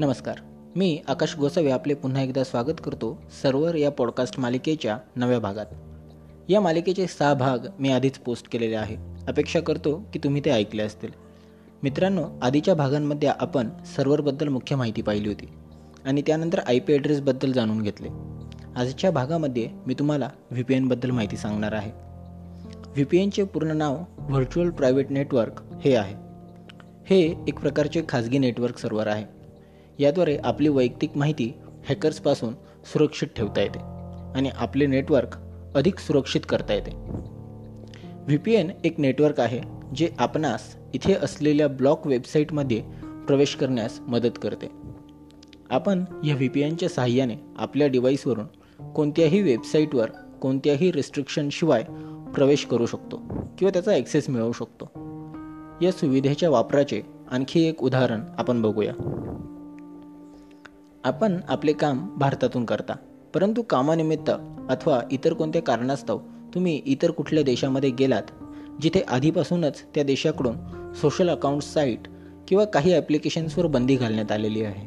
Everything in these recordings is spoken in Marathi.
नमस्कार. मी आकाश गोसावे आपले पुन्हा एकदा स्वागत करतो सर्वर या पॉडकास्ट मालिकेच्या नव्या भागात. या मालिकेचे सहा भाग मी आधीच पोस्ट केलेले आहे. अपेक्षा करतो की तुम्ही ते ऐकले असतील. मित्रांनो आधीच्या भागांमध्ये आपण सर्व्हरबद्दल मुख्य माहिती पाहिली होती आणि त्यानंतर आय पी ॲड्रेसबद्दल जाणून घेतले. आजच्या भागामध्ये मी तुम्हाला व्ही पी एनबद्दल माहिती सांगणार आहे. व्ही पी एनचे पूर्ण नाव व्हर्च्युअल प्रायव्हेट नेटवर्क हे आहे. हे एक प्रकारचे खाजगी नेटवर्क सर्व्हर आहे. याद्वारे आपली वैयक्तिक माहिती हॅकर्सपासून सुरक्षित ठेवता येते आणि आपले नेटवर्क अधिक सुरक्षित करता येते. व्ही पी एन एक नेटवर्क आहे जे आपणास इथे असलेल्या ब्लॉक वेबसाईटमध्ये प्रवेश करण्यास मदत करते. आपण या व्ही पी एनच्या सहाय्याने आपल्या डिव्हाइसवरून कोणत्याही वेबसाईटवर कोणत्याही रिस्ट्रिक्शनशिवाय प्रवेश करू शकतो किंवा त्याचा ॲक्सेस मिळवू शकतो. या सुविधेच्या वापराचे आणखी एक उदाहरण आपण बघूया. आपण आपले काम भारतातून करता. परंतु कामानिमित्त अथवा इतर कोणत्या कारणास्तव तुम्ही इतर कुठल्या देशामध्ये गेलात जिथे आधीपासूनच त्या देशाकडून सोशल अकाउंट साईट किंवा काही ॲप्लिकेशन्सवर बंदी घालण्यात आलेली आहे?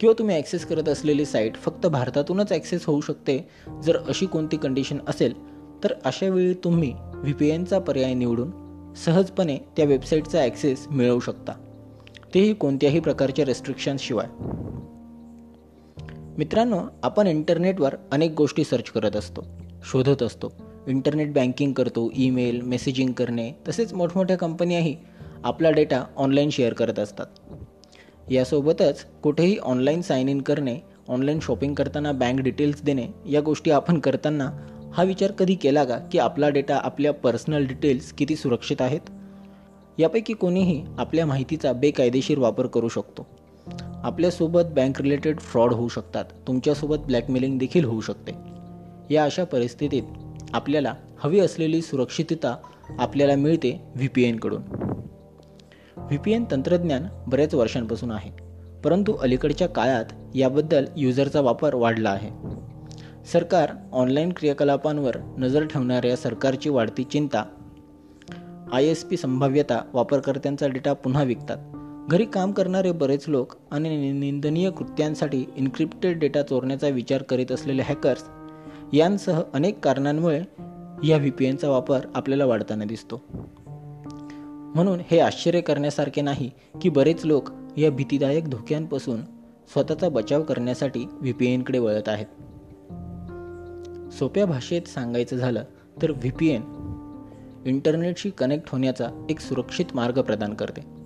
किंवा तुम्ही ॲक्सेस करत असलेली साईट फक्त भारतातूनच ॲक्सेस होऊ शकते? जर अशी कोणती कंडिशन असेल तर अशावेळी तुम्ही व्ही पी एनचा पर्याय निवडून सहजपणे त्या वेबसाईटचा ॲक्सेस मिळवू शकता. तेही कोणत्याही प्रकारच्या रेस्ट्रिक्शन्सशिवाय मित्रांनो आपण इंटरनेटवर अनेक गोष्टी सर्च करत असतो शोधत असतो. इंटरनेट बँकिंग करतो ईमेल मेसेजिंग करणे तसेच मोठमोठ्या कंपन्याही आपला डेटा ऑनलाईन शेअर करत असतात. यासोबतच कुठेही ऑनलाईन साईन इन करणे ऑनलाईन शॉपिंग करताना बँक डिटेल्स देणे या गोष्टी आपण करताना हा विचार कधी केला का की आपला डेटा आपल्या पर्सनल डिटेल्स किती सुरक्षित आहेत? यापैकी कोणीही आपल्या माहितीचा बेकायदेशीर वापर करू शकतो. आपल्यासोबत बँक रिलेटेड फ्रॉड होऊ शकतात. तुमच्यासोबत ब्लॅकमेलिंग देखील होऊ शकते. या अशा परिस्थितीत आपल्याला हवी असलेली सुरक्षितता आपल्याला मिळते व्ही पी एनकडून व्ही पी एन तंत्रज्ञान बऱ्याच वर्षांपासून आहे. परंतु अलीकडच्या काळात याबद्दल युजरचा वापर वाढला आहे. सरकार ऑनलाईन क्रियाकलापांवर नजर ठेवणाऱ्या सरकारची वाढती चिंता आय एस पी संभाव्यता वापरकर्त्यांचा डेटा पुन्हा विकतात. घरी काम करणारे बरेच लोक आणि निंदनीय कृत्यांसाठी इन्क्रिप्टेड डेटा चोरण्याचा विचार करीत असलेले हॅकर्स यांसह अनेक कारणांमुळे या व्ही पी एनचा वापर आपल्याला वाढताना दिसतो. म्हणून हे आश्चर्य करण्यासारखे नाही की बरेच लोक या भीतीदायक धोक्यांपासून स्वतःचा बचाव करण्यासाठी व्ही पी एनकडे वळत आहेत. सोप्या भाषेत सांगायचं झालं तर व्ही पी एन इंटरनेटशी कनेक्ट होण्याचा एक सुरक्षित मार्ग प्रदान करते.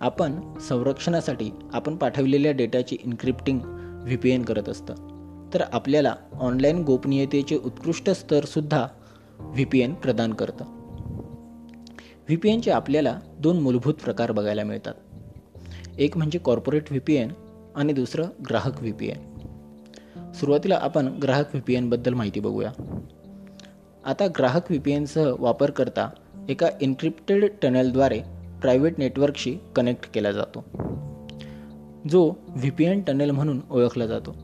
आपण संरक्षणासाठी आपण पाठविलेल्या डेटाची इन्क्रिप्टिंग व्ही पी एन करत असतं. तर आपल्याला ऑनलाईन गोपनीयतेचे उत्कृष्ट स्तरसुद्धा व्ही पी एन प्रदान करतं. व्ही पी एनचे आपल्याला दोन मूलभूत प्रकार बघायला मिळतात. एक म्हणजे कॉर्पोरेट व्ही पी एन आणि दुसरं ग्राहक व्ही पी एन सुरुवातीला आपण ग्राहक व्ही पी एनबद्दल माहिती बघूया. आता ग्राहक व्ही पी एनसह वापरकर्ता एका इन्क्रिप्टेड टनेलद्वारे प्रायव्हेट नेटवर्कशी कनेक्ट केला जातो. जो व्ही पी एन टनेल म्हणून ओळखला जातो.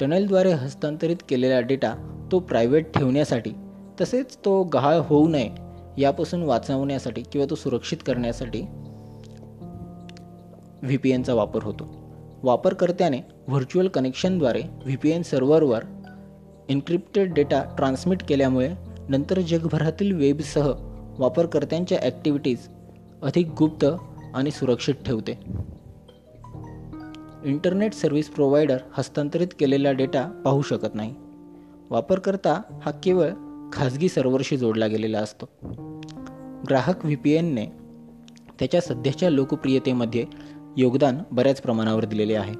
टनेलद्वारे हस्तांतरित केलेला डेटा तो प्रायव्हेट ठेवण्यासाठी तसेच तो गहाळ होऊ नये यापासून वाचवण्यासाठी किंवा तो सुरक्षित करण्यासाठी व्ही पी एनचा वापर होतो. वापरकर्त्याने व्हर्च्युअल कनेक्शनद्वारे व्ही पी एन सर्व्हरवर इन्क्रिप्टेड डेटा ट्रान्समिट केल्यामुळे नंतर जगभरातील वेबसह वापरकर्त्यांच्या ॲक्टिव्हिटीज अधिक गुप्त आणि सुरक्षित ठेवते. इंटरनेट सर्व्हिस प्रोव्हायडर हस्तांतरित केलेला डेटा पाहू शकत नाही. वापरकर्ता हा केवळ खाजगी सर्व्हरशी जोडला गेलेला असतो. ग्राहक व्ही पी एनने त्याच्या सध्याच्या लोकप्रियतेमध्ये योगदान बऱ्याच प्रमाणावर दिलेले आहे.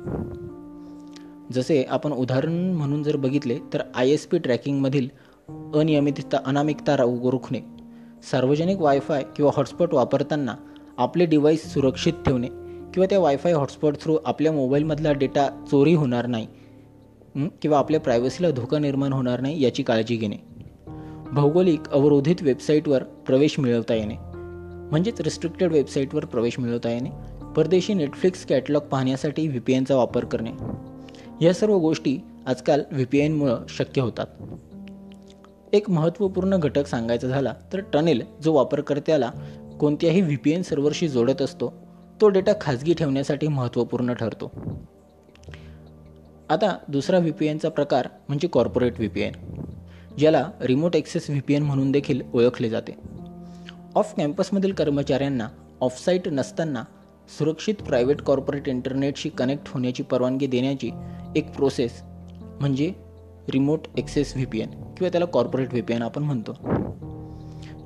जसे आपण उदाहरण म्हणून जर बघितले तर आय एस पी ट्रॅकिंगमधील अनियमितता अनामिकता रोखणे सार्वजनिक वायफाय किंवा हॉटस्पॉट वापरताना आपले डिव्हाइस सुरक्षित ठेवणे किंवा त्या वायफाय हॉटस्पॉट थ्रू आपल्या मोबाईलमधला डेटा चोरी होणार नाही किंवा आपल्या प्रायव्हसीला धोका निर्माण होणार नाही याची काळजी घेणे. भौगोलिक अवरोधित वेबसाईटवर प्रवेश मिळवता येणे. म्हणजेच रिस्ट्रिक्टेड वेबसाईटवर प्रवेश मिळवता येणे. परदेशी नेटफ्लिक्स कॅटलॉग पाहण्यासाठी व्ही पी एनचा वापर करणे. या सर्व गोष्टी आजकाल व्ही पी एनमुळं शक्य होतात. एक महत्त्वपूर्ण घटक सांगायचा झाला तर टनेल जो वापरकर्त्याला कोणत्याही व्ही पी एन सर्व्हरशी जोडत असतो तो डेटा खाजगी ठेवण्यासाठी महत्त्वपूर्ण ठरतो. आता दुसरा व्ही पी एनचा प्रकार म्हणजे कॉर्पोरेट व्ही पी एन ज्याला remote access V P N म्हणून देखील ओळखले जाते. ऑफ कॅम्पसमधील कर्मचाऱ्यांना ऑफसाईट नसताना सुरक्षित प्रायव्हेट कॉर्पोरेट इंटरनेटशी कनेक्ट होण्याची परवानगी देण्याची एक प्रोसेस म्हणजे remote access V P N किंवा त्याला कॉर्पोरेट व्ही पी एन आपण म्हणतो.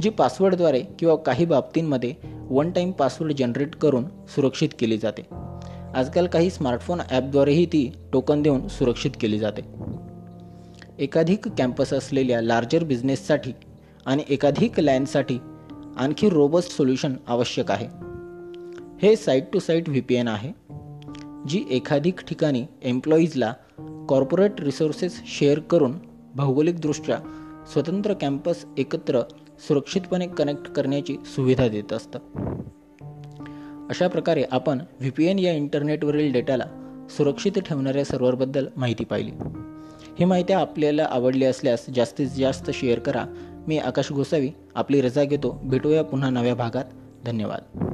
जी पासवर्डद्वारे किंवा काही बाबतींमध्ये वन टाईम पासवर्ड जनरेट करून सुरक्षित केली जाते. आजकाल काही स्मार्टफोन ॲपद्वारेही ती टोकन देऊन सुरक्षित केली जाते. एकाधिक कॅम्पस असलेल्या लार्जर बिझनेससाठी आणि एकाधिक लॅनसाठी आणखी रोबस्ट सोल्युशन आवश्यक आहे. हे site to site V P N आहे जी एकाधिक ठिकाणी एम्प्लॉईजला कॉर्पोरेट रिसोर्सेस शेअर करून भौगोलिकदृष्ट्या स्वतंत्र कॅम्पस एकत्र सुरक्षितपणे कनेक्ट करण्याची सुविधा देत असतं. अशा प्रकारे आपण व्ही पी एन या इंटरनेटवरील डेटाला सुरक्षित ठेवणाऱ्या सर्व्हरबद्दल माहिती पाहिली. ही माहिती आपल्याला आवडली असल्यास जास्तीत जास्त शेअर करा. मी आकाश गोसावी आपली रजा घेतो. भेटूया पुन्हा नव्या भागात. धन्यवाद.